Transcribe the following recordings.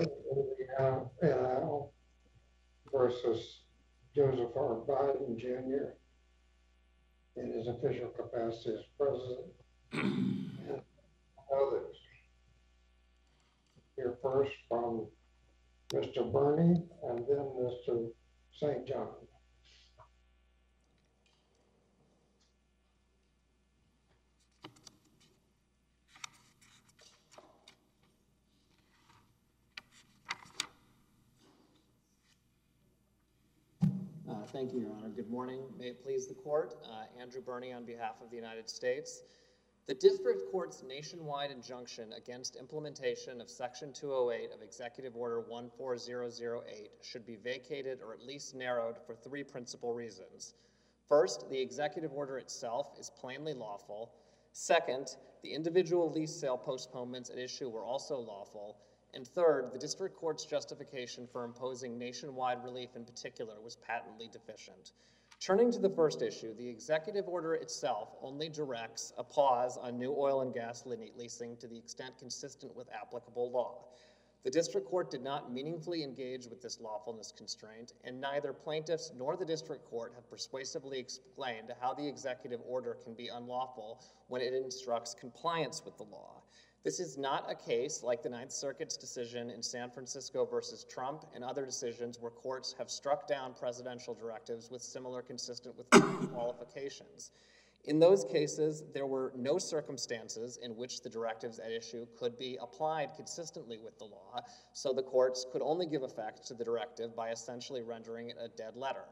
Indiana NL versus Joseph R. Biden Jr. in his official capacity as president and others. Hear first from Mr. Burney and then Mr. St. John. Uh, Thank you, Your Honor. Good morning. May it please the court. Uh, Andrew Burney on behalf of the United States. The district court's nationwide injunction against implementation of Section 208 of Executive Order 14008 should be vacated or at least narrowed for three principal reasons. First, the executive order itself is plainly lawful. Second, the individual lease sale postponements at issue were also lawful. And third, the district court's justification for imposing nationwide relief in particular was patently deficient. Turning to the first issue, the executive order itself only directs a pause on new oil and gas leasing to the extent consistent with applicable law. The district court did not meaningfully engage with this lawfulness constraint, and neither plaintiffs nor the district court have persuasively explained how the executive order can be unlawful when it instructs compliance with the law. This is not a case like the Ninth Circuit's decision in San Francisco versus Trump and other decisions where courts have struck down presidential directives with similar consistent with qualifications. In those cases, there were no circumstances in which the directives at issue could be applied consistently with the law, so the courts could only give effect to the directive by essentially rendering it a dead letter.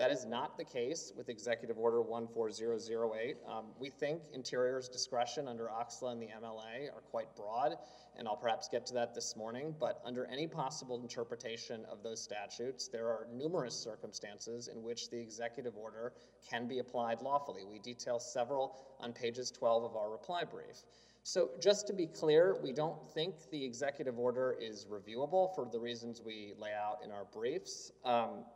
That is not the case with Executive Order 14008. Um, we think Interior's discretion under OCSLA and the MLA are quite broad, and I'll perhaps get to that this morning, but under any possible interpretation of those statutes, there are numerous circumstances in which the executive order can be applied lawfully. We detail several on pages 12 of our reply brief. So just to be clear, we don't think the executive order is reviewable for the reasons we lay out in our briefs. Um,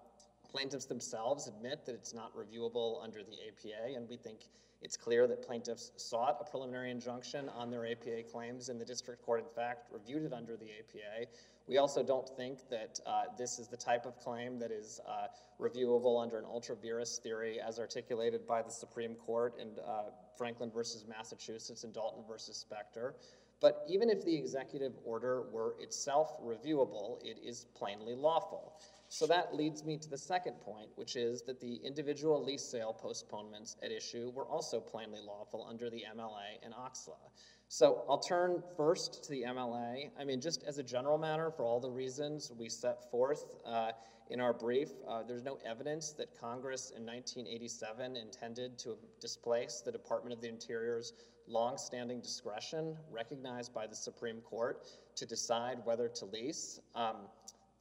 Plaintiffs themselves admit that it's not reviewable under the APA, and we think it's clear that plaintiffs sought a preliminary injunction on their APA claims, and the district court, in fact, reviewed it under the APA. We also don't think that uh, this is the type of claim that is uh, reviewable under an ultra vires theory as articulated by the Supreme Court in uh, Franklin versus Massachusetts and Dalton versus Specter. But even if the executive order were itself reviewable, it is plainly lawful. So that leads me to the second point, which is that the individual lease sale postponements at issue were also plainly lawful under the MLA and OCSLA. So I'll turn first to the MLA. I mean, just as a general matter, for all the reasons we set forth uh, in our brief, uh, there's no evidence that Congress in 1987 intended to displace the Department of the Interior's long-standing discretion recognized by the Supreme Court to decide whether to lease. Um,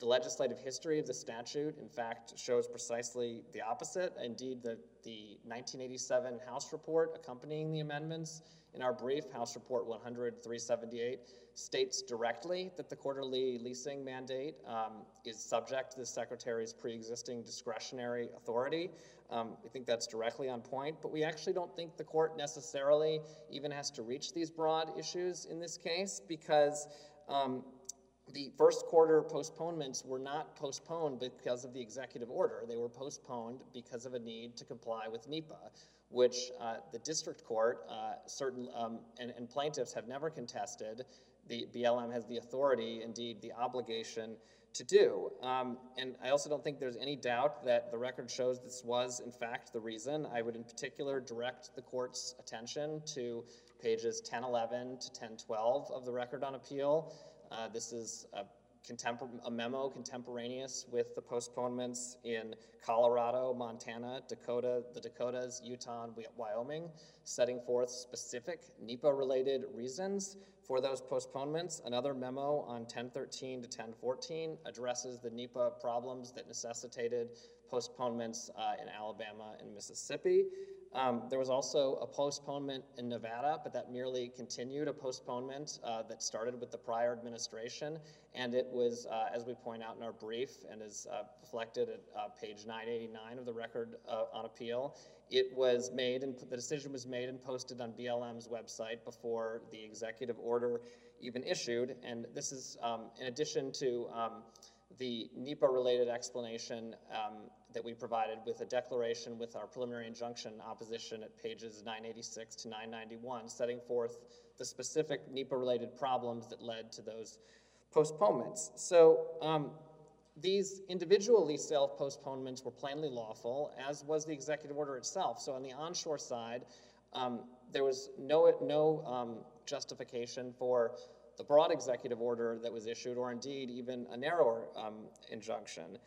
the legislative history of the statute, in fact, shows precisely the opposite. Indeed, the, the 1987 House report accompanying the amendments in our brief, House Report 100 378, states directly that the quarterly leasing mandate um, is subject to the Secretary's pre existing discretionary authority. Um, we think that's directly on point, but we actually don't think the court necessarily even has to reach these broad issues in this case because. Um, the first quarter postponements were not postponed because of the executive order. They were postponed because of a need to comply with NEPA, which uh, the district court uh, certain um, and, and, plaintiffs have never contested. The BLM has the authority, indeed, the obligation to do. Um, and I also don't think there's any doubt that the record shows this was, in fact, the reason. I would, in particular, direct the court's attention to pages 1011 to 1012 of the record on appeal. Uh, this is a, a, memo contemporaneous with the postponements in Colorado, Montana, Dakota, the Dakotas, Utah, and Wyoming, setting forth specific NEPA-related reasons for those postponements. Another memo on 1013 to 1014 addresses the NEPA problems that necessitated postponements uh, in Alabama and Mississippi. Um, there was also a postponement in Nevada, but that merely continued a postponement uh, that started with the prior administration. And it was, uh, as we point out in our brief and is uh, reflected at uh, page 989 of the record uh, on appeal, it was made and the decision was made and posted on BLM's website before the executive order even issued. And this is um, in addition to um, the NEPA-related explanation um, that we provided with a declaration with our preliminary injunction opposition at pages 986 to 991, setting forth the specific NEPA-related problems that led to those postponements. So um, these individual lease sale postponements were plainly lawful, as was the executive order itself. So on the onshore side, um, there was no, no um, justification for the broad executive order that was issued, or indeed even a narrower um, injunction.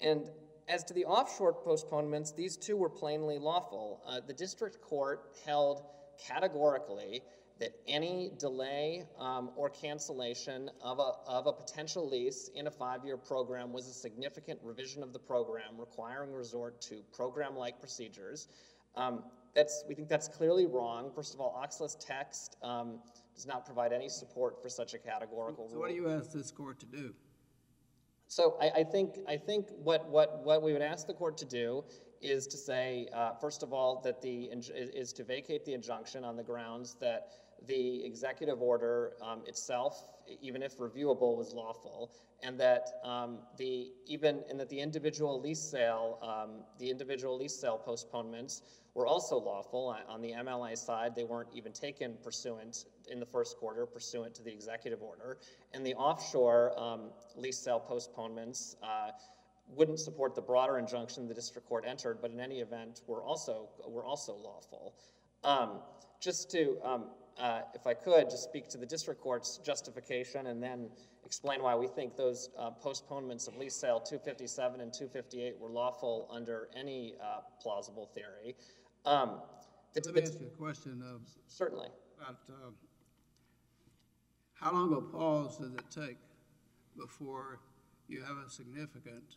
And as to the offshore postponements, these two were plainly lawful. Uh, the district court held categorically that any delay um, or cancellation of a, of a potential lease in a five-year program was a significant revision of the program requiring resort to program-like procedures. Um, that's, we think that's clearly wrong. First of all, OCSLA's text um, does not provide any support for such a categorical So rule. what do you ask this court to do? So I, I think, I think what, what, what we would ask the court to do is to say, uh, first of all, that the, is to vacate the injunction on the grounds that the executive order um, itself, even if reviewable, was lawful, and that um, the, even, and that the individual lease sale, um, the individual lease sale postponements were also lawful. On- the MLA side, they weren't even taken pursuant in the first quarter pursuant to the executive order. And the offshore um, lease sale postponements uh, wouldn't support the broader injunction the district court entered, but in any event, were also, were also lawful. Um, Just to, um, uh, if I could, just speak to the district court's justification and then explain why we think those uh, postponements of lease sale 257 and 258 were lawful under any uh, plausible theory. Um, the- Let me ask you a question of, Certainly. about, um, how long a pause does it take before you have a significant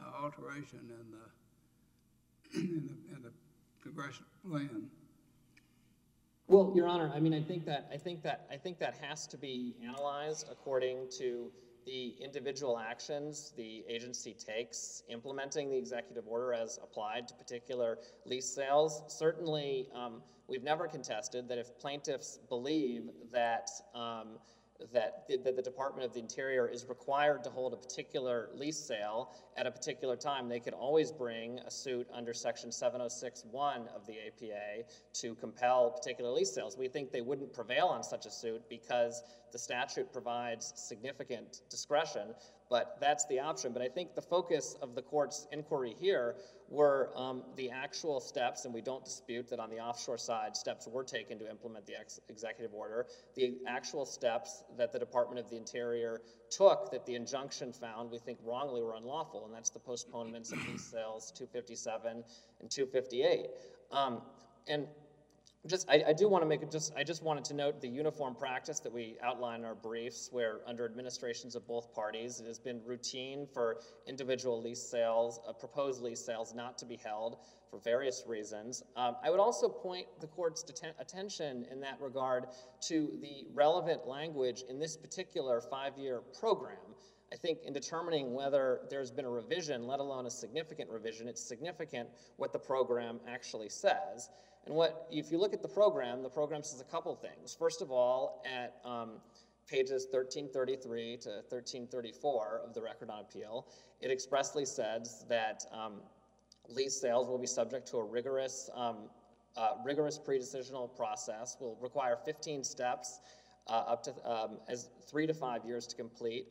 uh, alteration in the, in the, in the congressional plan? Well, Your Honor, I mean, I think that, I think that, I think that has to be analyzed according to the individual actions the agency takes implementing the executive order as applied to particular lease sales. Certainly, um, we've never contested that if plaintiffs believe that, um, that, the- that the Department of the Interior is required to hold a particular lease sale at a particular time, they could always bring a suit under section seven oh six one of the APA to compel particular lease sales. We think they wouldn't prevail on such a suit because the statute provides significant discretion, but that's the option. But I think the focus of the court's inquiry here were um, the actual steps, and we don't dispute that on the offshore side, steps were taken to implement the ex- executive order. The actual steps that the Department of the Interior took that the injunction found, we think wrongly were unlawful, and that's the postponements of lease sales 257 and 258. Um, and just, I, I do want to make just, I just wanted to note the uniform practice that we outline in our briefs, where under administrations of both parties, it has been routine for individual lease sales, uh, proposed lease sales not to be held for various reasons. Um, I would also point the court's attention in that regard to the relevant language in this particular five-year program. I think in determining whether there's been a revision, let alone a significant revision, it's significant what the program actually says. And what, if you look at the program, the program says a couple things. First of all, at um, pages 1333 to 1334 of the Record on Appeal, it expressly says that um, lease sales will be subject to a rigorous, um, uh, rigorous pre-decisional process, will require 15 steps, uh, up to um, as three to five years to complete.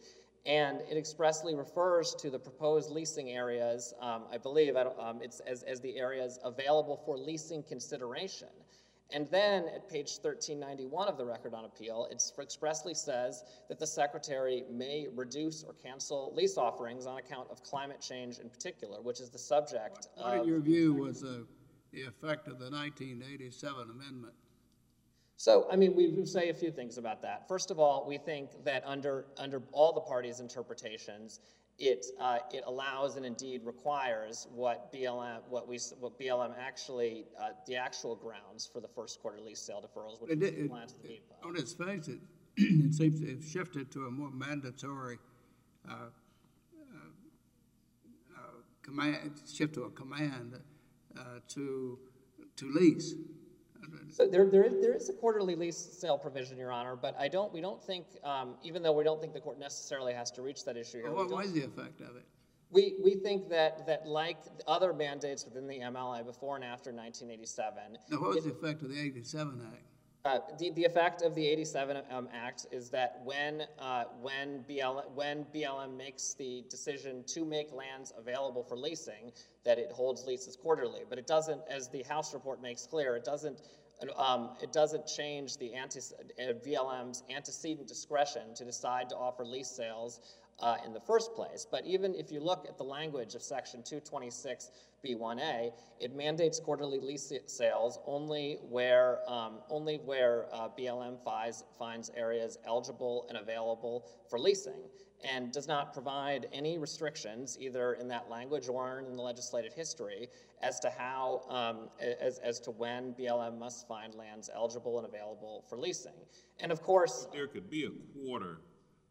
And it expressly refers to the proposed leasing areas, um, I believe, I don't- um, it's as, as the areas available for leasing consideration. And then at page 1391 of the Record on Appeal, it expressly says that the secretary may reduce or cancel lease offerings on account of climate change in particular, which is the subject What in of. your view was uh, the effect of the 1987 amendment? So, I mean, we would say a few things about that. First of all, we think that under, under all the parties' interpretations, it, uh, it allows and indeed requires what BLM, what we, what BLM actually, uh, the actual grounds for the first quarter lease sale deferrals, which It it- it- On its face, it, it seems to have shifted to a more mandatory uh, uh, uh, command, shift to a command uh, to, to lease. So there, there is, there is a quarterly lease sale provision, Your Honor, but I don't, we don't think, um, even though we don't think the court necessarily has to reach that issue here. What was the effect of it? We, we think that, that like other mandates within the MLA before and after 1987, Now, what was the effect of the eighty-seven act? Uh, the, the effect of the 87 um, Act is that when, uh, when BL, when BLM makes the decision to make lands available for leasing, that it holds leases quarterly. But it doesn't, as the House report makes clear, it doesn't, um, it doesn't change the ante, uh, BLM's antecedent discretion to decide to offer lease sales uh, in the first place. But even if you look at the language of Section 226B1A, it mandates quarterly lease sales only where, um, only where uh, BLM finds, finds areas eligible and available for leasing and does not provide any restrictions, either in that language or in the legislative history, as to how, um, as, as to when BLM must find lands eligible and available for leasing. And of course, There could be a quarter,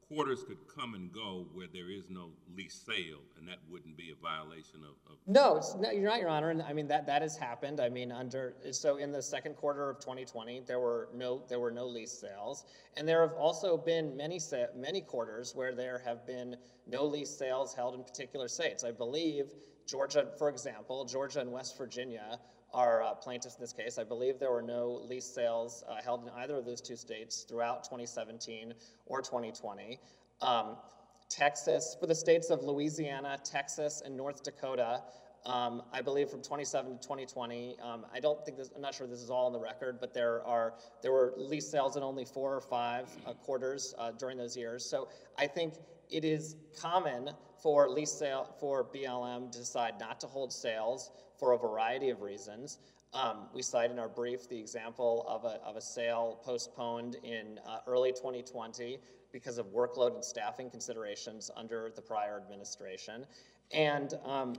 quarters could come and go where there is no lease sale, and that wouldn't be a violation of, of No, you're not, Your Honor, and I mean, that, that has happened, I mean, under, so in the second quarter of twenty twenty, there were no, there were no lease sales. And there have also been many many quarters where there have been no lease sales held in particular states. I believe Georgia, for example, Georgia and West Virginia are uh, plaintiffs in this case. I believe there were no lease sales uh, held in either of those two states throughout twenty seventeen or twenty twenty. Um, Texas, for the states of Louisiana, Texas, and North Dakota, um, I believe from 27 to 2020. Um, I don't think this, I'm not sure this is all on the record, but there are there were lease sales in only four or five uh, quarters uh, during those years. So I think it is common for lease sale for BLM to decide not to hold sales for a variety of reasons. Um, we cite in our brief the example of a, of a sale postponed in uh, early 2020 because of workload and staffing considerations under the prior administration. And um,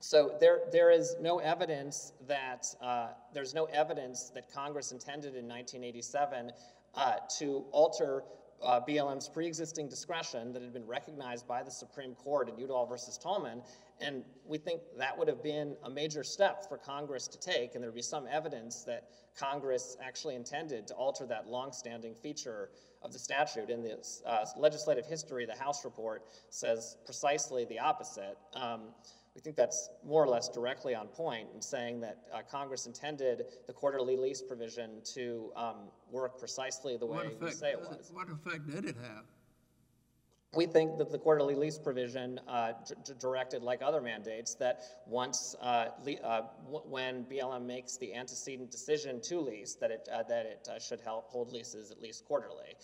so there, there is no evidence that, uh, there's no evidence that Congress intended in 1987 uh, to alter uh, BLM's pre-existing discretion that had been recognized by the Supreme Court in Udall versus Tallman. And we think that would have been a major step for Congress to take, and there'd be some evidence that Congress actually intended to alter that longstanding feature of the statute. In the uh, legislative history, the House report says precisely the opposite. Um, we think that's more or less directly on point in saying that uh, Congress intended the quarterly lease provision to um, work precisely the way we say it was. what effect did it have? We think that the quarterly lease provision uh, directed, like other mandates, that once, uh, uh, when BLM makes the antecedent decision to lease, that it, uh, that it uh, should help hold leases at least quarterly.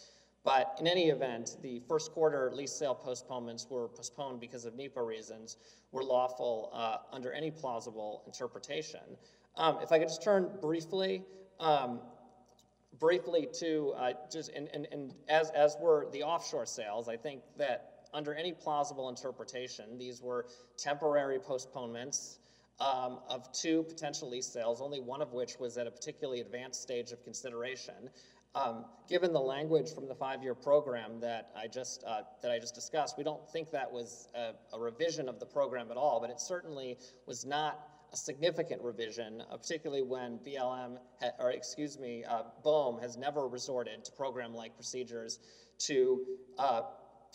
But in any event, the first quarter lease sale postponements were postponed because of NEPA reasons, were lawful uh, under any plausible interpretation. Um, If I could just turn briefly, um, briefly to uh, just and, and, and as as were the offshore sales, I think that under any plausible interpretation, these were temporary postponements um, of two potential lease sales, only one of which was at a particularly advanced stage of consideration. Um, given the language from the five-year program that I just uh, that I just discussed, we don't think that was a, a revision of the program at all, but it certainly was not a significant revision, uh, particularly when BLM, ha- or excuse me, uh, BOEM has never resorted to program-like procedures to uh,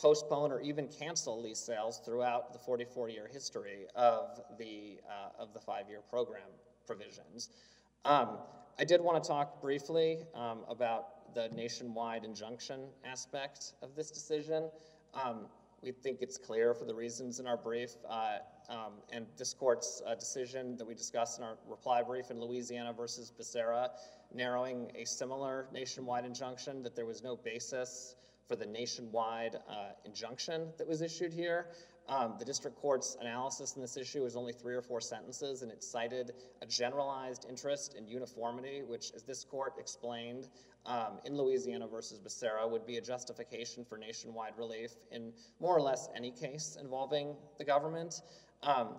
postpone or even cancel lease sales throughout the 44-year history of the, uh, of the five-year program provisions. Um, I did want to talk briefly um, about the nationwide injunction aspect of this decision. Um, we think it's clear for the reasons in our brief uh, um, and this court's uh, decision that we discussed in our reply brief in Louisiana versus Becerra, narrowing a similar nationwide injunction, that there was no basis for the nationwide uh, injunction that was issued here. Um, the district court's analysis in this issue is only three or four sentences, and it cited a generalized interest in uniformity, which, as this court explained um, in Louisiana versus Becerra, would be a justification for nationwide relief in more or less any case involving the government. Um,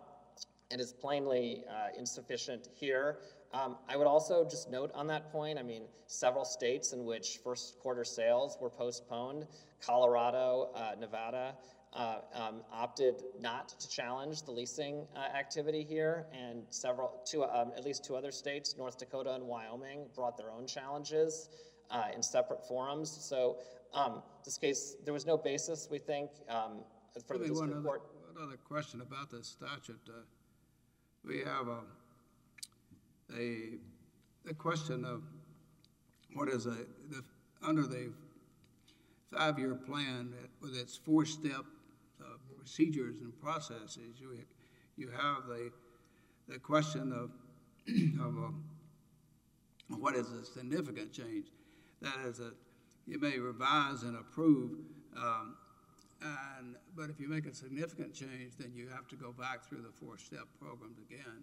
and is plainly uh, insufficient here. Um, I would also just note on that point, I mean, several states in which first quarter sales were postponed, Colorado, uh, Nevada, uh, um, opted not to challenge the leasing uh, activity here, and several, two, um, at least two other states, North Dakota and Wyoming, brought their own challenges uh, in separate forums. So um, this case, there was no basis, we think, um, for the district court. One other question about this statute. Uh, We have a, a, the question of what is a, the, under the five-year plan with its four-step uh, procedures and processes, you, you have the, the question of, of um, what is a significant change? That is a, you may revise and approve, um, and, but if you make a significant change, then you have to go back through the four-step programs again.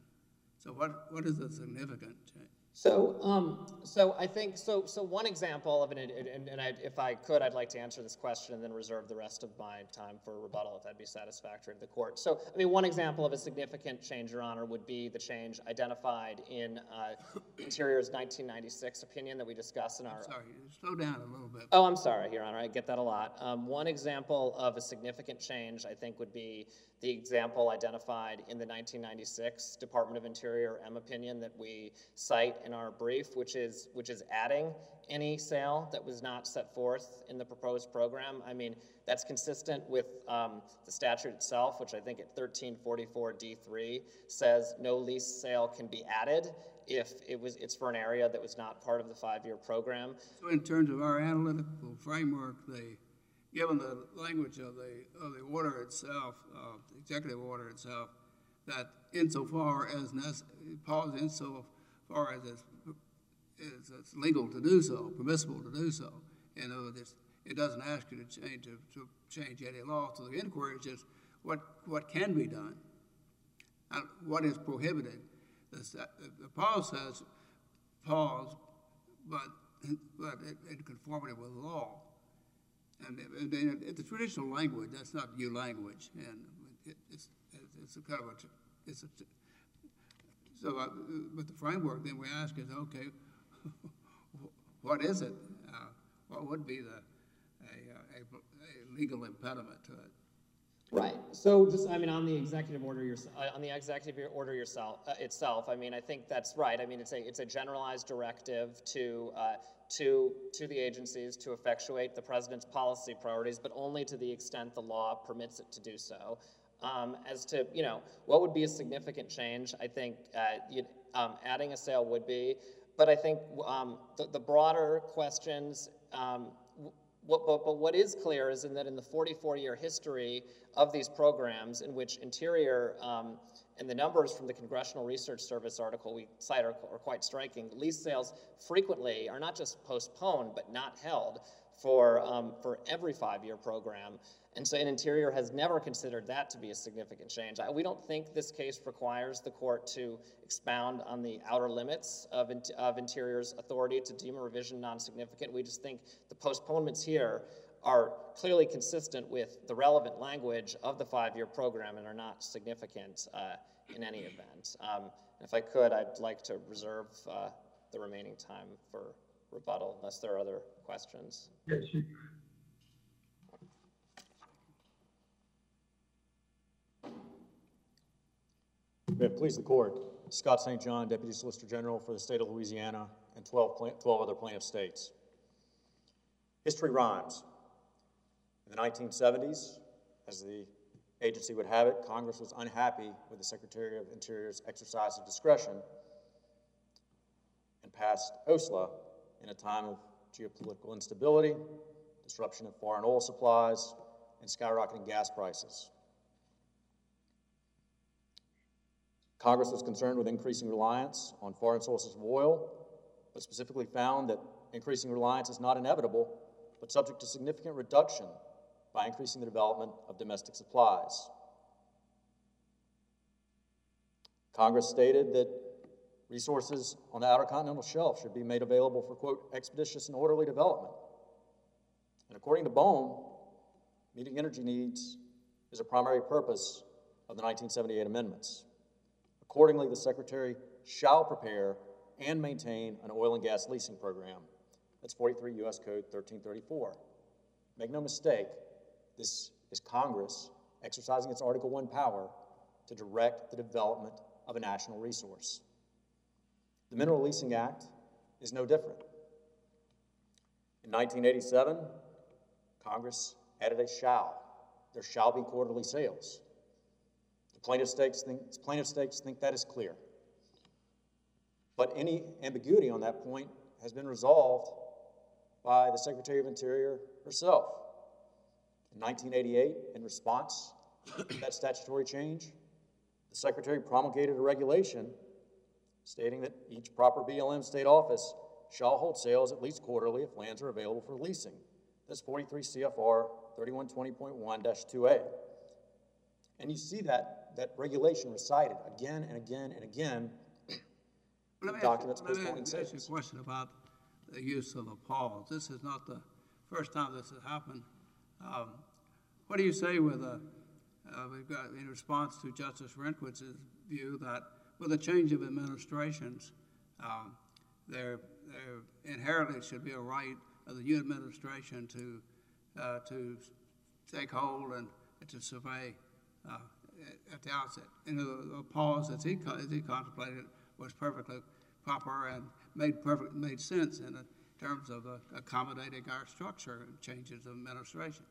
So what, what is a significant change? So, um, so I think, so, so one example of it, and, and, I, if I could, I'd like to answer this question and then reserve the rest of my time for rebuttal, if that'd be satisfactory to the court. So, I mean, one example of a significant change, Your Honor, would be the change identified in, uh, Interior's nineteen ninety-six opinion that we discussed in our, Sorry, slow down a little bit. Oh, I'm sorry, Your Honor, I get that a lot. Um, one example of a significant change, I think, would be the example identified in the 1996 Department of Interior M opinion that we cite in our brief, which is, which is adding any sale that was not set forth in the proposed program. I mean, that's consistent with um, the statute itself, which I think at 1344 D3 says no lease sale can be added if it was, it's for an area that was not part of the five-year program. So in terms of our analytical framework, the, given the language of the, of the order itself, uh, the executive order itself, that insofar as necess, pause insofar as it's, is it's legal to do so, permissible to do so. In other uh, words, it doesn't ask you to change, to, to change any law. So the inquiry is just what, what can be done? What is prohibited? The, the pause says pause, but, but in- conformity with the law. And, it- and then it- the traditional language, that's not new language, and it, it's, it's a kind of a, it's a, so, uh, but the framework then we ask is, okay, what is it? Uh, What would be the, a, uh, a, a legal impediment to it? Right. So just, I mean, on the executive order yours, uh, on the executive order yourself, uh, itself, I mean, I think that's right. I mean, it's a, it's a generalized directive to, uh, to, to the agencies to effectuate the president's policy priorities, but only to the extent the law permits it to do so. Um, as to, you know, what would be a significant change, I think, uh, um, adding a sale would be, but I think, um, the, the broader questions, um, what, but, but what is clear is in that in the 44-year history of these programs, in which Interior um, and the numbers from the Congressional Research Service article we cite are, are quite striking. Lease sales frequently are not just postponed, but not held for um, for every five-year program. And so, Interior has never considered that to be a significant change. I, we don't think this case requires the court to expound on the outer limits of, of Interior's authority to deem a revision non-significant. We just think the postponements here are clearly consistent with the relevant language of the five-year program and are not significant uh, in any event. Um, if I could, I'd like to reserve uh, the remaining time for rebuttal, unless there are other questions. Yes, you, It please the court. Scott St. John, Deputy Solicitor General for the state of Louisiana and 12, pla- 12 other plaintiff states. History rhymes. In the 1970s, as the agency would have it, Congress was unhappy with the Secretary of Interior's exercise of discretion and passed OCSLA in a time of geopolitical instability, disruption of foreign oil supplies, and skyrocketing gas prices. Congress was concerned with increasing reliance on foreign sources of oil, but specifically found that increasing reliance is not inevitable, but subject to significant reduction by increasing the development of domestic supplies. Congress stated that resources on the outer continental shelf should be made available for, quote, expeditious and orderly development. And according to BOEM, meeting energy needs is a primary purpose of the 1978 amendments. Accordingly, the Secretary shall prepare and maintain an oil and gas leasing program. That's 43 U.S. Code 1334. Make no mistake, this is Congress exercising its Article One power to direct the development of a national resource. The Mineral Leasing Act is no different. In 1987, Congress added a shall. There shall be quarterly sales. The plaintiff stakes think, plaintiff stakes think that is clear. But any ambiguity on that point has been resolved by the Secretary of Interior herself. In 1988, in response to that statutory change, the Secretary promulgated a regulation stating that each proper BLM state office shall hold sales at least quarterly if lands are available for leasing. That's 43 CFR 3120.1-2A. And you see that, that regulation recited again and again and again Let me ask you- documents let me ask you a question about the use of the pause. This is not the first time this has happened. Um, What do you say with, uh, uh, we've got, in response to Justice Rehnquist's view that with a change of administrations, um, there, there inherently should be a right of the new administration to, uh, to take hold and to survey uh, at- the outset. And the, pause as he, as he contemplated was perfectly proper and made perfect, made sense in terms of uh, accommodating our structure and changes of administration.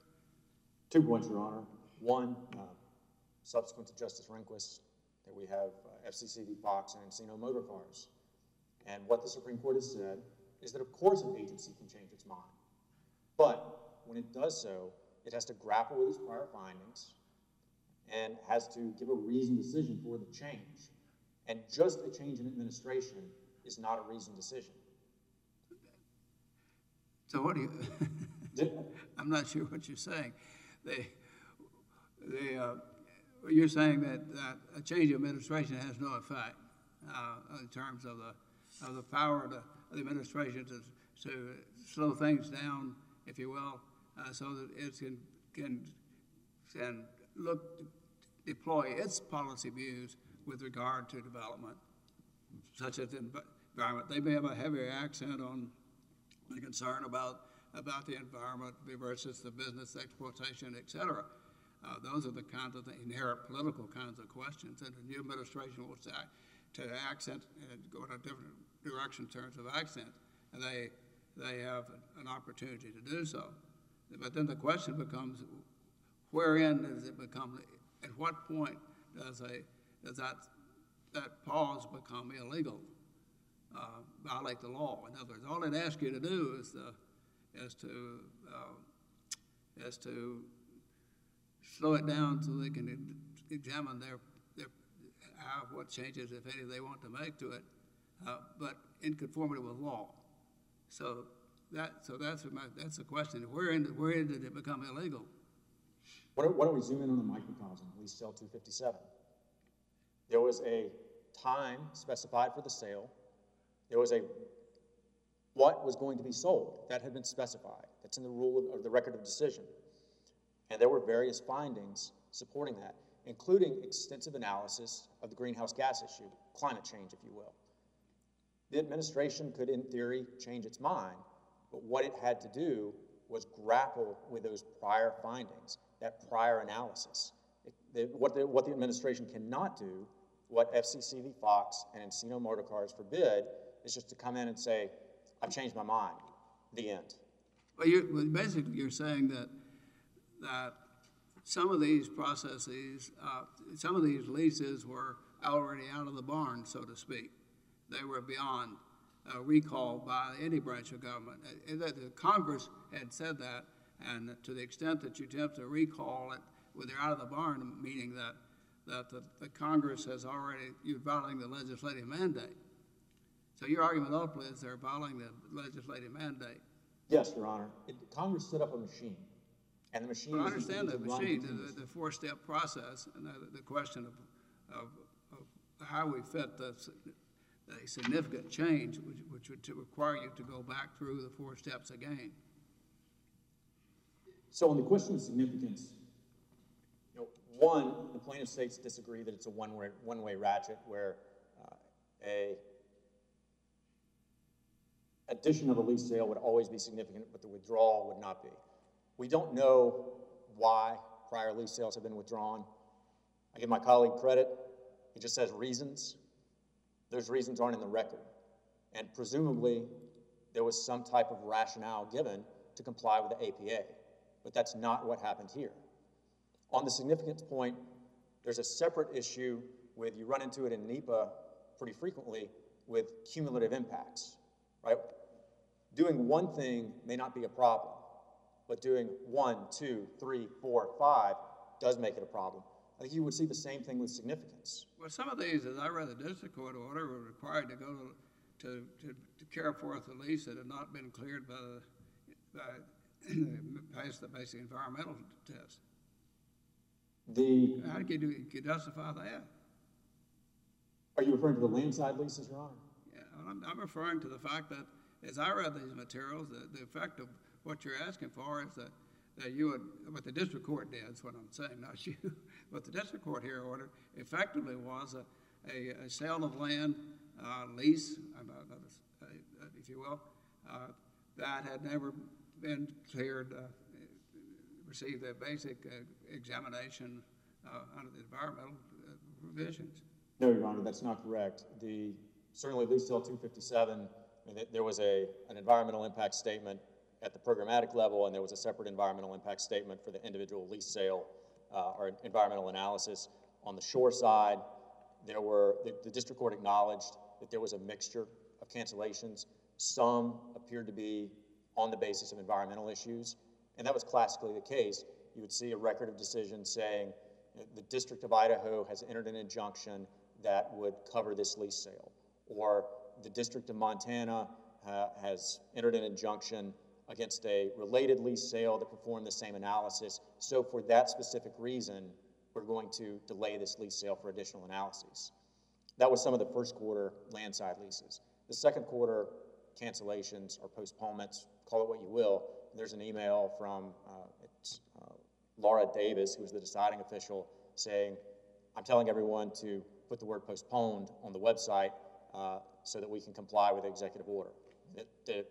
Two points, Your Honor. One, uh, subsequent to Justice Rehnquist, that we have uh, v. Fox and Encino Motor Cars. And what the Supreme Court has said is that of course an agency can change its mind. But when it does so, it has to grapple with its prior findings and has to give a reasoned decision for the change. And just a change in administration is not a reasoned decision. So what do you, I'm not sure what you're saying. The, the, uh, you're saying that, that a change of administration has no effect, uh, in terms of the, of the power of the, of the administration to, to slow things down, if you will, uh, so that it can, can, can look, deploy its policy views with regard to development, such as environment. They may have a heavier accent on the concern about, about the environment versus the business exploitation, et cetera. Uh, those are the kinds of the inherent political kinds of questions, and the new administration will say to accent and go in a different direction in terms of accent, and they, they have an opportunity to do so. But then the question becomes, wherein does it become, at what point does that, pause become illegal? uh, violate the law. In other words, all it asks you to do is to, is to, uh, is to slow it down so they can examine what changes, if any, they want to make to it, uh, but in conformity with law. So that, so that's that's the question. Wherein, wherein did it become illegal? Why don't, don't we zoom in on the microcosm, lease sale two fifty-seven? There was a time specified for the sale. There was a, what was going to be sold, that had been specified. That's in the rule of the record of decision. And there were various findings supporting that, including extensive analysis of the greenhouse gas issue, climate change, if you will. The administration could, in theory, change its mind, but what it had to do was grapple with those prior findings, that prior analysis. It- the- what, the, what the administration cannot do, what FCC v. Fox and Encino Motor Cars forbid, is just to come in and say, I've changed my mind, the end. Well, you, well, basically, you're saying that, that some of these processes, uh, some of these leases were already out of the barn, so to speak. They were beyond uh, recall by any branch of government. Uh, Congress had said that, and to the extent that you attempt to recall it, when they're out of the barn, meaning that, that the, the Congress has already, you're violating the legislative mandate. So your argument ultimately is they're violating the legislative mandate. Yes, Your Honor. It- Congress set up a machine, and the machine. Well, I understand the machine, the, the four-step process, and the, the question of, of, of how we fit the, a significant change, which, which would to require you to go back through the four steps again. So on the question of significance, you know, one, the plaintiff states disagree that it's a one-way, one-way ratchet where uh, a addition of a lease sale would always be significant, but the withdrawal would not be. We don't know why prior lease sales have been withdrawn. I give my colleague credit, he just says reasons. Those reasons aren't in the record. And presumably, there was some type of rationale given to comply with the APA, but that's not what happened here. On the significance point, there's a separate issue with, you run into it in NEPA pretty frequently, with cumulative impacts, right? Doing one thing may not be a problem, but doing one, two, three, four, five does make it a problem. I think you would see the same thing with significance. Well, some of these, as I read the district court order, were required to go to, to, to, to carry forth a lease that had not been cleared by the, by, past the basic environmental test. The, How can you, justify that? are you referring to the landside leases, Your Honor? Yeah, I'm, I'm referring to the fact that, as I read these materials, the, the effect of what you're asking for is that, that you would, what the district court did, is what I'm saying, not you. What the district court here ordered effectively was a, a, a sale of land, uh, lease, uh, uh, if you will, uh, that had never been cleared, uh, received a basic uh, examination, uh, under the environmental provisions. No, Your Honor, that's not correct. The, certainly lease sale two fifty-seven, I mean, there- there was a, an environmental impact statement at the programmatic level, and there was a separate environmental impact statement for the individual lease sale, uh, or environmental analysis. On the shore side, there were, the, the district court acknowledged that there was a mixture of cancellations. Some appeared to be on the basis of environmental issues, and that was classically the case. You would see a record of decision saying, the District of Idaho has entered an injunction that would cover this lease sale. Or the District of Montana uh, has entered an injunction against a related lease sale that performed the same analysis. So for that specific reason, we're going to delay this lease sale for additional analyses. That was some of the first quarter landside leases. The second quarter cancellations or postponements, call it what you will, there's an email from uh, uh, Laura Davis, who was the deciding official, saying, I'm telling everyone to put the word postponed on the website uh, so that we can comply with the executive order.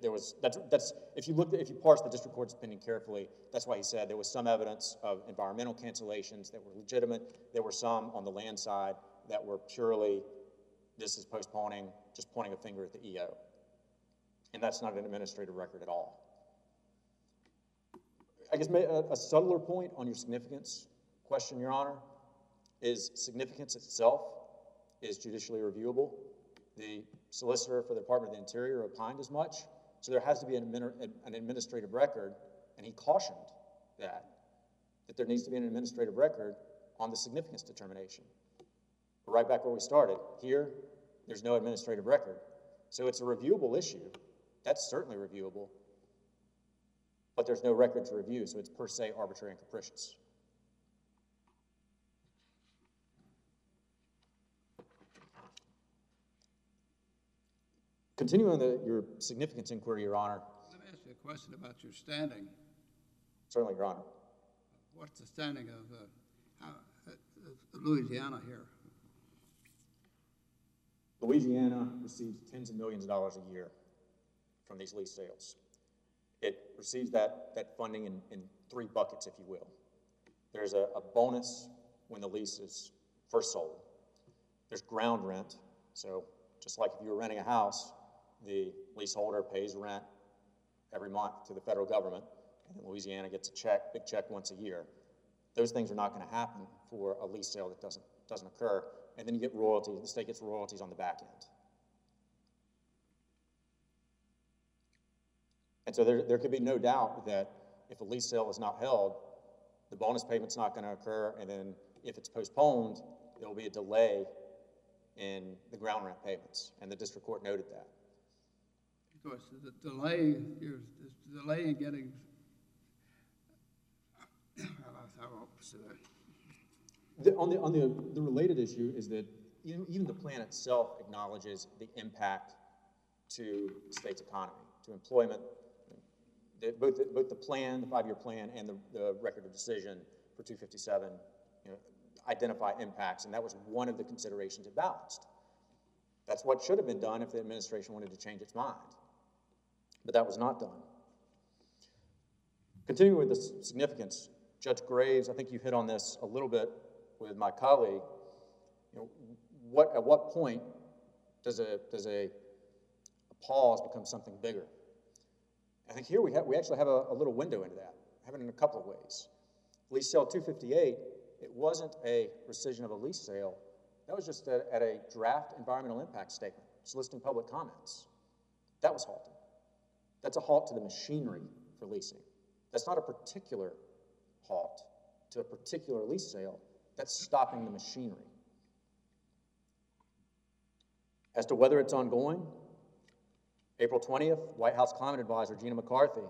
There was, that's, that's, if you look, if you parse the district court's opinion carefully, that's why he said there was some evidence of environmental cancellations that were legitimate. There were some on the land side that were purely, this is postponing, just pointing a finger at the EO. And that's not an administrative record at all. I guess a, subtler point on your significance question, Your Honor, is significance itself is judicially reviewable. The solicitor for the Department of the Interior opined as much, so there has to be an, administrative record, and he cautioned that, that there needs to be an administrative record on the significance determination. We're right back where we started. Here, there's no administrative record. So it's a reviewable issue. That's certainly reviewable, but there's no record to review, so it's per se arbitrary and capricious. Continuing the, your significance inquiry, Your Honor, Let me ask you a question about your standing. certainly, Your Honor. What's the standing of, uh, how, uh, of Louisiana here? Louisiana receives tens of millions of dollars a year from these lease sales. It receives that, that funding in, in three buckets, if you will. There's a, a bonus when the lease is first sold. There's ground rent, so just like if you were renting a house, the leaseholder pays rent every month to the federal government, and then Louisiana gets a check, big check once a year. Those things are not gonna happen for a lease sale that doesn't, doesn't occur, and then you get royalties, the state gets royalties on the back end. And so there, there could be no doubt that if a lease sale is not held, the bonus payment's not gonna occur, and then if it's postponed, there'll be a delay in the ground rent payments, and the district court noted that. Of course, the delay, the delay in getting, I won't say that. The, on the, on the, the related issue is that even, even the plan itself acknowledges the impact to the state's economy, to employment. The, both, the- both the plan, the five-year plan, and the, the record of decision for two fifty-seven, you know, identify impacts, and that was one of the considerations it balanced. That's what should have been done if the administration wanted to change its mind. But that was not done. Continuing with the significance Judge Graves, I think you hit on this a little bit with my colleague. You know, what, at what point does a, does a, a pause become something bigger? I think here we have, we actually have a, a little window into that, have it in a couple of ways. Lease sale two fifty-eight, it wasn't a rescission of a lease sale, that was just at, at a draft environmental impact statement, soliciting public comments. That was halted. That's a halt to the machinery for leasing. That's not a particular halt to a particular lease sale, that's stopping the machinery. As to whether it's ongoing, April 20th, White House Climate Advisor Gina McCarthy.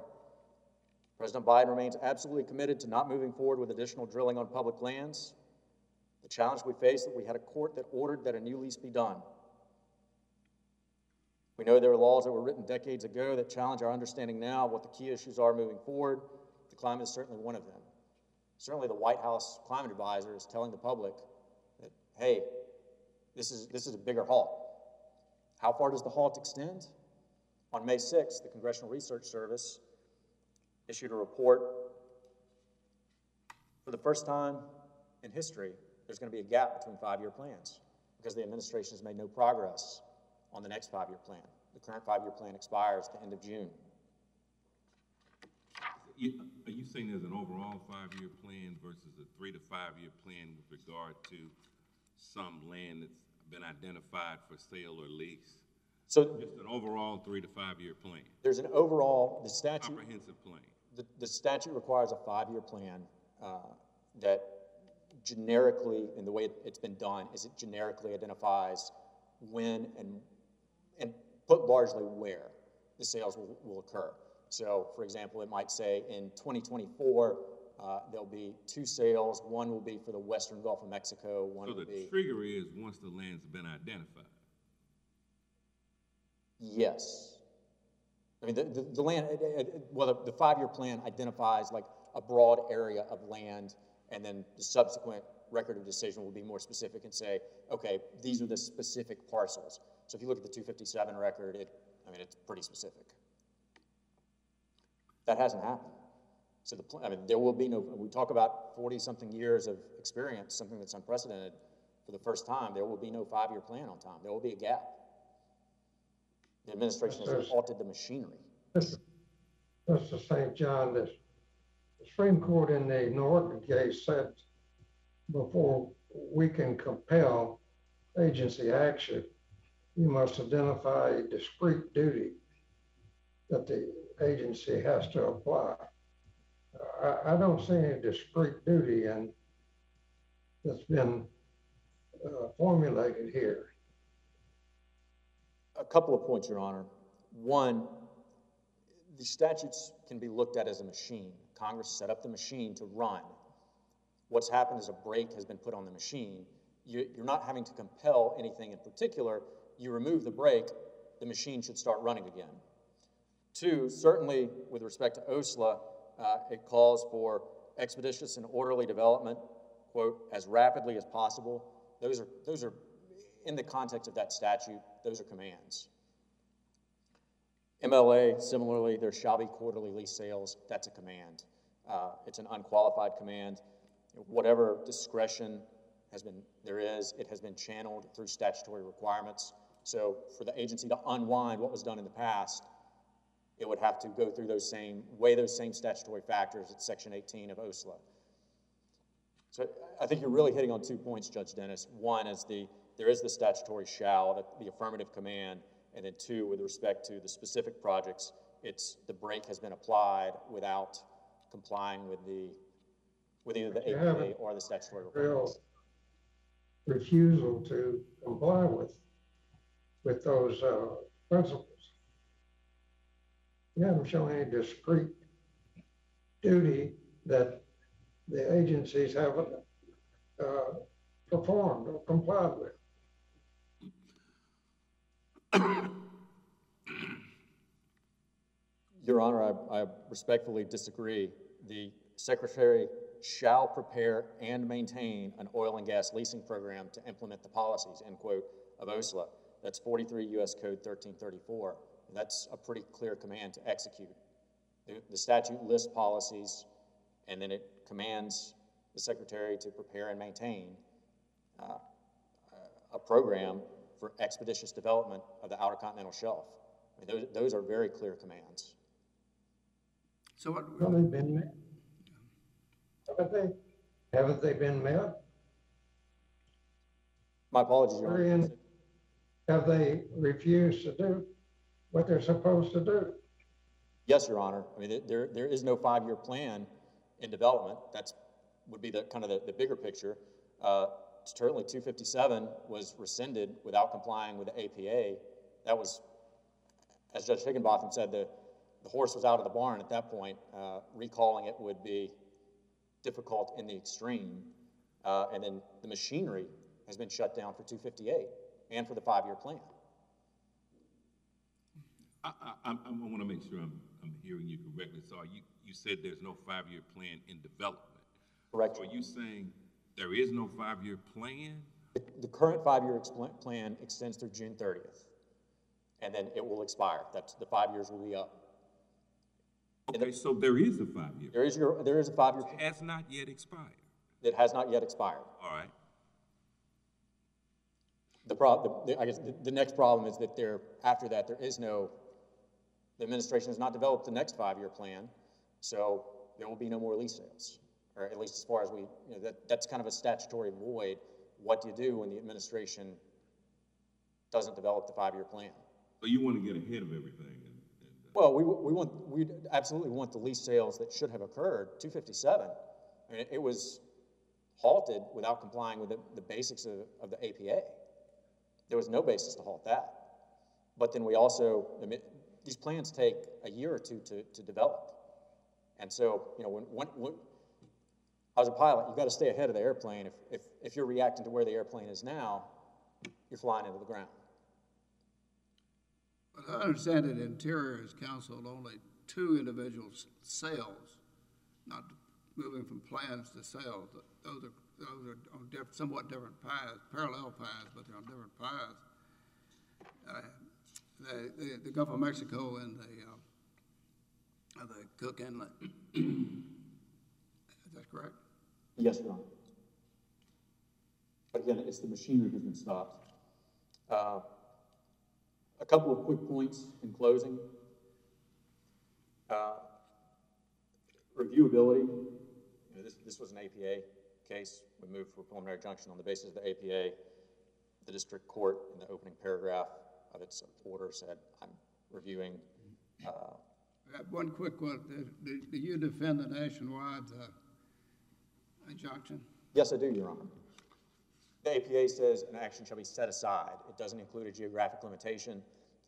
President Biden remains absolutely committed to not moving forward with additional drilling on public lands. The challenge we face is that we had a court that ordered that a new lease be done. We know there are laws that were written decades ago that challenge our understanding now of what the key issues are moving forward. The climate is certainly one of them. Certainly, the White House Climate Advisor is telling the public that, hey, this is, this is a bigger halt. How far does the halt extend? On May 6th, the Congressional Research Service issued a report. For the first time in history, there's going to be a gap between five-year plans because the administration has made no progress on the next five-year plan. The current five-year plan expires at the end of June. You, are you saying there's an overall five-year plan versus a three to five-year plan with regard to some land that's been identified for sale or lease? So Just an overall three to five-year plan, there's an overall, the statute, comprehensive plan. the, the statute requires a five-year plan uh, that generically, in the way it's been done, is it generically identifies when and, and put largely where the sales will, will occur. So, for example, it might say in 2024, uh, there'll be two sales. One will be for the western Gulf of Mexico, one So will the be, trigger is once the land's been identified. Yes. I mean, the, the, the land, well, the, the five-year plan identifies like a broad area of land, and then the subsequent record of decision will be more specific and say, okay, these are the specific parcels. So if you look at the two fifty-seven record, it, I mean, it's pretty specific. That hasn't happened. So the, I mean, there will be no, we talk about forty-something years of experience, something that's unprecedented. For the first time, there will be no five-year plan on time. There will be a gap. The administration has sir. halted the machinery. Mr. Mr. St. John, the Supreme Court in the Norton case said before we can compel agency action, you must identify a discrete duty that the agency has to apply. I, I don't see any discrete duty and that's been uh, formulated here. A couple of points, Your Honor. One, the statutes can be looked at as a machine. Congress set up the machine to run. What's happened is a brake has been put on the machine. You, you're not having to compel anything in particular. You remove the brake, the machine should start running again. Two, certainly with respect to OCSLA, uh, it calls for expeditious and orderly development, quote, as rapidly as possible. Those are, those are, in the context of that statute, those are commands. MLA, similarly, there shall be quarterly lease sales, that's a command. Uh, it's an unqualified command. Whatever discretion has been, there is, it has been channeled through statutory requirements. So for the agency to unwind what was done in the past, it would have to go through those same, weigh those same statutory factors at section eighteen of OCSLA. So I think you're really hitting on two points, Judge Dennis. One is the, there is the statutory shall, the, the affirmative command, and then two, with respect to the specific projects, it's, the brake has been applied without complying with the, with either the APA or the statutory requirements. refusal to comply with, with those, uh, principles. You haven't shown any discrete duty that the agencies haven't, uh, performed or complied with. Your Honor, I, respectfully disagree. The Secretary shall prepare and maintain an oil and gas leasing program to implement the policies, end quote, of OCSLA. That's forty-three US Code thirteen thirty-four. That's a pretty clear command to execute. The, the statute lists policies, and then it commands the secretary to prepare and maintain uh, a program for expeditious development of the Outer Continental Shelf. I mean, those, those are very clear commands. So what, Have they been met? Haven't they, haven't they been met? My apologies, Your Honor. Wherein have they refused to do what they're supposed to do? Yes, Your Honor. I mean, there, there is no five-year plan in development. That's, would be the, kind of the, the bigger picture. Uh, certainly two fifty-seven was rescinded without complying with the APA. That was, as Judge Higginbotham said, the, the horse was out of the barn at that point. Uh, recalling it would be difficult in the extreme. Uh, and then the machinery has been shut down for two fifty-eight and for the five-year plan. I, I, I'm- want to make sure I'm, I'm hearing you correctly. So you, you said there's no five-year plan in development. Correct? So are you saying there is no five-year plan? The- The current five-year plan extends through June thirtieth, and then it will expire. That's, the five years will be up. Okay, so there is a five-year, There is your, there is a five-year, It has not yet expired. that has not yet expired. All right, The prob, the- the, I guess, the, the next problem is that there, after that, there is no, the administration has not developed the next five-year plan, so there will be no more lease sales. Or at least as far as we, you know, that, that's kind of a statutory void. What do you do when the administration doesn't develop the five-year plan? so you want to get ahead of everything and, and, uh, Well, we, we want, we absolutely want the lease sales that should have occurred, two fifty-seven. I mean, it was halted without complying with the, the basics of, of the APA. There was no basis to halt that. But then we also, I mean, these plans take a year or two to, to develop. And so, you know, when, when, when, as a pilot, you've got to stay ahead of the airplane. If, if, if you're reacting to where the airplane is now, you're flying into the ground. I understand that Interior has counseled only two individual sales, not moving from plans to sales. Those are, those are on diff, somewhat different paths, parallel paths, but they're on different paths. Uh, The, the, the Gulf of Mexico and the, uh, the Cook Inlet. Is that correct? Yes, Your Honor. Again, it's the machinery that's been stopped. Uh, A couple of quick points in closing. Uh, Reviewability, you know, this, this was an APA case. We moved for preliminary injunction on the basis of the APA. The district court, in the opening paragraph of its order, said, I'm reviewing uh, one quick one. Do you defend the nationwide, uh, injunction? Yes, I do, Your Honor. The APA says an action shall be set aside. It doesn't include a geographic limitation.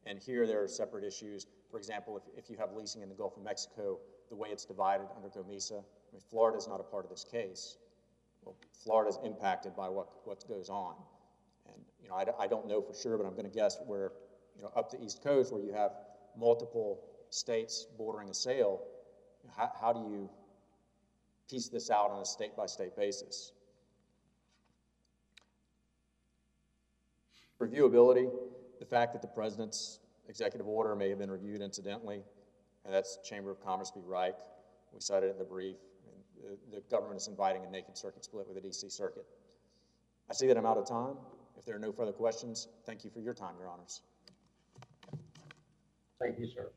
And here there are separate issues. For example, if, if you have leasing in the Gulf of Mexico, the way it's divided under GOMESA, I mean, Florida is not a part of this case. Well, Florida is impacted by what, what goes on. And, you know, I, I don't know for sure, but I'm gonna guess where, you know, up the East Coast where you have multiple states bordering a sale, how, how do you piece this out on a state-by-state basis? Reviewability, the fact that the president's executive order may have been reviewed incidentally, and that's Chamber of Commerce v. Reich. We cited it in the brief. the government is inviting a naked circuit split with the DC Circuit. I see that I'm out of time. If there are no further questions, thank you for your time, Your Honors. Thank you, sir.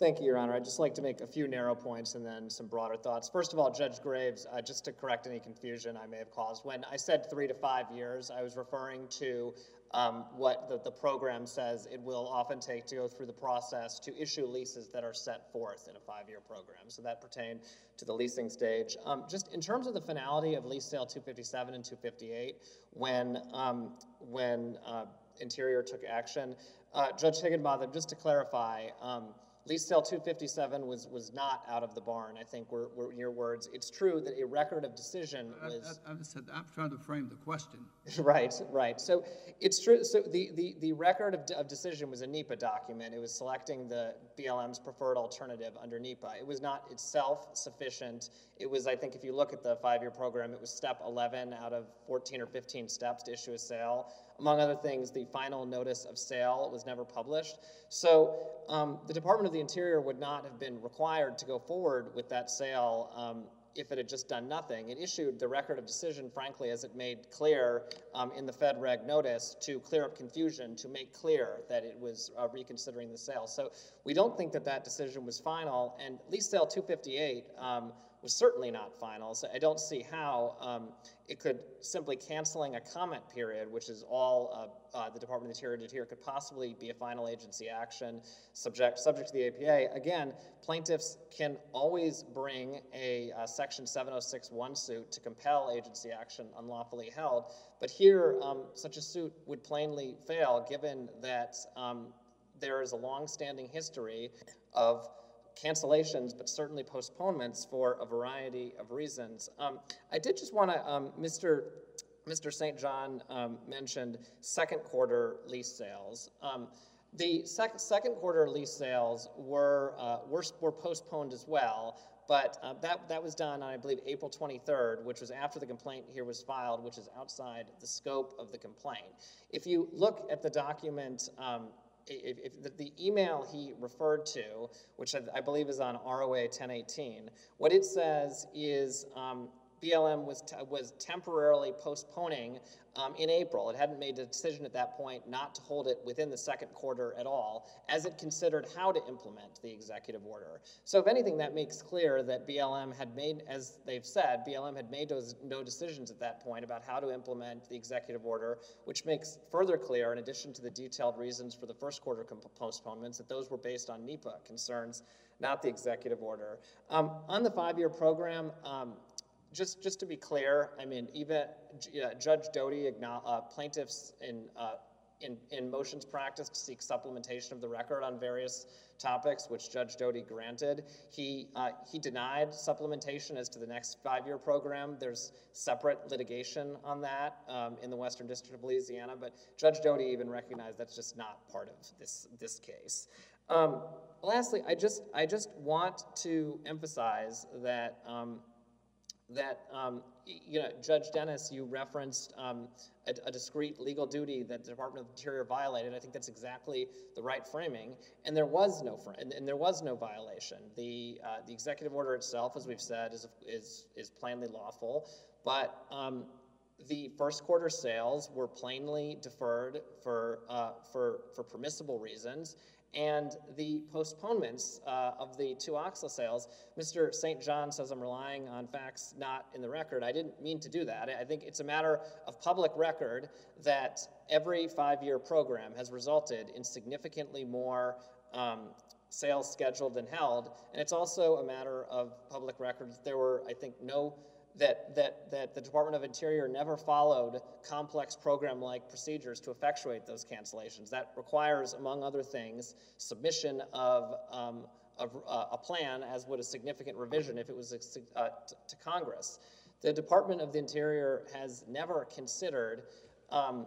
Thank you, Your Honor. I'd just like to make a few narrow points and then some broader thoughts. First of all, Judge Graves, uh, just to correct any confusion I may have caused, when I said three to five years, I was referring to um, what the, the program says it will often take to go through the process to issue leases that are set forth in a five-year program. So that pertained to the leasing stage. Um, just in terms of the finality of lease sale 257 and 258, when, um, when uh, Interior took action, uh, Judge Higginbotham, just to clarify, um, Lease sale two fifty-seven was, was not out of the barn, I think were, were your words. It's true that a record of decision I, was. I, I said, I'm trying to frame the question. Right, right. So it's true, so the, the, the record of, of decision was a NEPA document. It was selecting the BLM's preferred alternative under NEPA. It was not itself sufficient. It was, I think, if you look at the five-year program, it was step eleven out of fourteen or fifteen steps to issue a sale. Among other things, the final notice of sale was never published. So um, the Department of the Interior would not have been required to go forward with that sale um, if it had just done nothing. It issued the record of decision, frankly, as it made clear um, in the Fed Reg notice to clear up confusion, to make clear that it was uh, reconsidering the sale. So we don't think that that decision was final, and lease sale 258 um, was certainly not final. So I don't see how um, it could simply canceling a comment period, which is all uh, uh, the Department of Interior did here, could possibly be a final agency action subject subject to the APA. Again, plaintiffs can always bring a uh, Section 7061 suit to compel agency action unlawfully held, but here um, such a suit would plainly fail, given that um, there is a long-standing history of cancellations, but certainly postponements for a variety of reasons. Um, I did just want to, um, Mr. Mr. St. John um, mentioned second quarter lease sales. Um, the sec second quarter lease sales were, uh, were, were postponed as well, but uh, that, that was done on, I believe, April 23rd, which was after the complaint here was filed, which is outside the scope of the complaint. If you look at the document um, the, the, email he referred to, which I, I, believe is on ROA 1018, what it says is um, BLM was, was temporarily postponing um, in April. It hadn't made a decision at that point not to hold it within the second quarter at all, as it considered how to implement the executive order. So, if anything, that makes clear that BLM had made, as they've said, BLM had made those, no decisions at that point about how to implement the executive order, which makes further clear, in addition to the detailed reasons for the first quarter postponements, that those were based on NEPA concerns, not the executive order. Um, on the five year program, um, just just to be clear, I mean, even uh, Judge Doughty, uh, plaintiffs in, uh, in in motions practice seek supplementation of the record on various topics, which Judge Doughty granted. He uh, he denied supplementation as to the next five-year program. There's separate litigation on that um, in the Western District of Louisiana, but Judge Doughty even recognized that's just not part of this this case. Um, lastly, I just I just want to emphasize that. Um, that, um, you know, Judge Dennis, you referenced um, a, a, discrete legal duty that the Department of Interior violated. I think that's exactly the right framing, and there was no and, and, there was no violation. The uh, the executive order itself, as we've said, is is is plainly lawful, but um, the first quarter sales were plainly deferred for uh, for for permissible reasons, and the postponements uh, of the two OCSLA sales, Mr. St. John says I'm relying on facts not in the record. I didn't mean to do that. I think it's a matter of public record that every five-year program has resulted in significantly more um, sales scheduled than held, and it's also a matter of public record. That there were, I think, no that, that, that the Department of Interior never followed complex program-like procedures to effectuate those cancellations. That requires, among other things, submission of, um, of uh, a plan, as would a significant revision if it was uh, to Congress. The Department of the Interior has never considered um,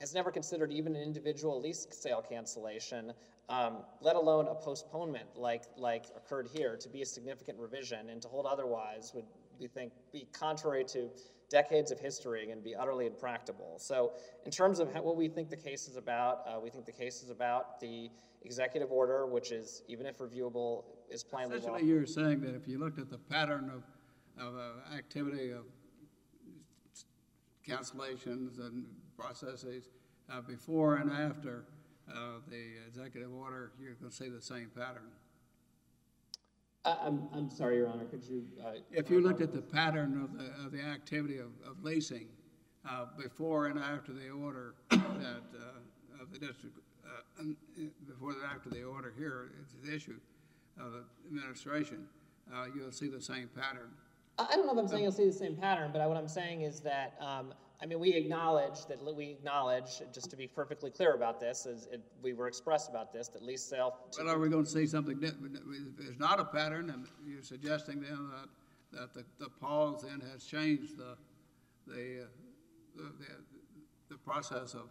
has never considered even an individual lease sale cancellation, um, let alone a postponement like like occurred here, to be a significant revision, and to hold otherwise would we think, be contrary to decades of history and be utterly impractical. So in terms of how, what we think the case is about, uh, we think the case is about the executive order, which is, even if reviewable, is plainly Essentially, you're saying that if you looked at the pattern of, of uh, activity of cancellations and processes uh, before and after uh, the executive order, you're going to see the same pattern. I'm, I'm sorry, Your Honor, could you? uh, If you looked at the pattern of the, of the activity of, of leasing, uh, before and after the order that, uh, of the district, uh, before and after the order here is issue of the administration, uh, you'll see the same pattern. I I don't know if I'm saying you'll see the same pattern, but what I'm saying is that um, I mean, we acknowledge that we acknowledge, just to be perfectly clear about this, as it, we were expressed about this, that lease sale. Well, are we going to see something different? If there's not a pattern, and you're suggesting then that, that the, the pause then has changed the, the, uh, the, the, the, process of,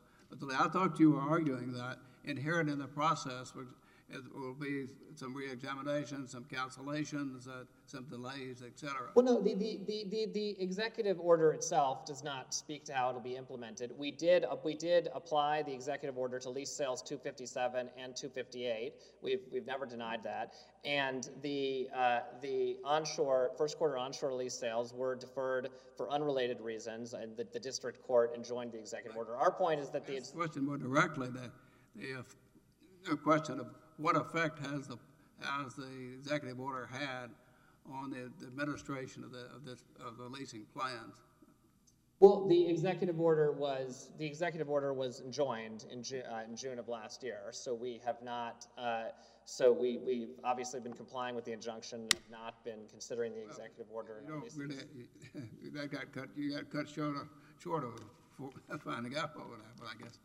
I thought you were arguing that inherent in the process was it will be some reexamination, some cancellations, uh, some delays, et cetera. Well, no, the, the, the, the, the executive order itself does not speak to how it'll be implemented. We did, uh, we did apply the executive order to lease sales two fifty-seven and two fifty-eight. We've, we've never denied that. And the, uh, the onshore, first quarter onshore lease sales were deferred for unrelated reasons, and the, the district court enjoined the executive order. Our point is that the, Question more directly, the question of what effect has the, has the executive order had on the the administration of the, of this, of the leasing plans? Well, the executive order was, the executive order was enjoined in Ju- uh, in June of last year, so we have not, uh, so we, we've obviously been complying with the injunction, and have not been considering the executive order. You and don't obviously- really, that got cut, you got cut short of, short of finding out what would happen, I guess.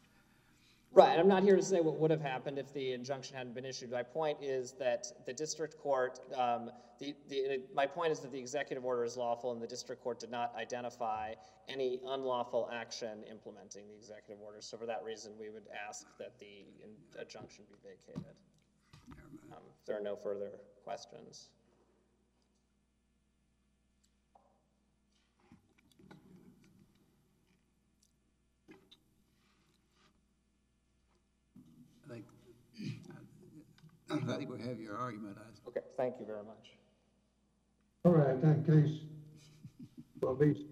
Right, I'm not here to say what would have happened if the injunction hadn't been issued. My point is that the district court, um, the, the, my point is that the executive order is lawful and the district court did not identify any unlawful action implementing the executive order. So for that reason, we would ask that the injunction be vacated. Um, If there are no further questions. I think we have your argument. I- Okay, thank you very much. All right, in that case, will be,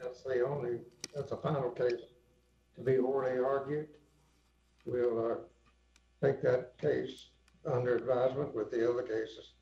that's the only, that's a final case to be orally argued. We'll, uh, take that case under advisement with the other cases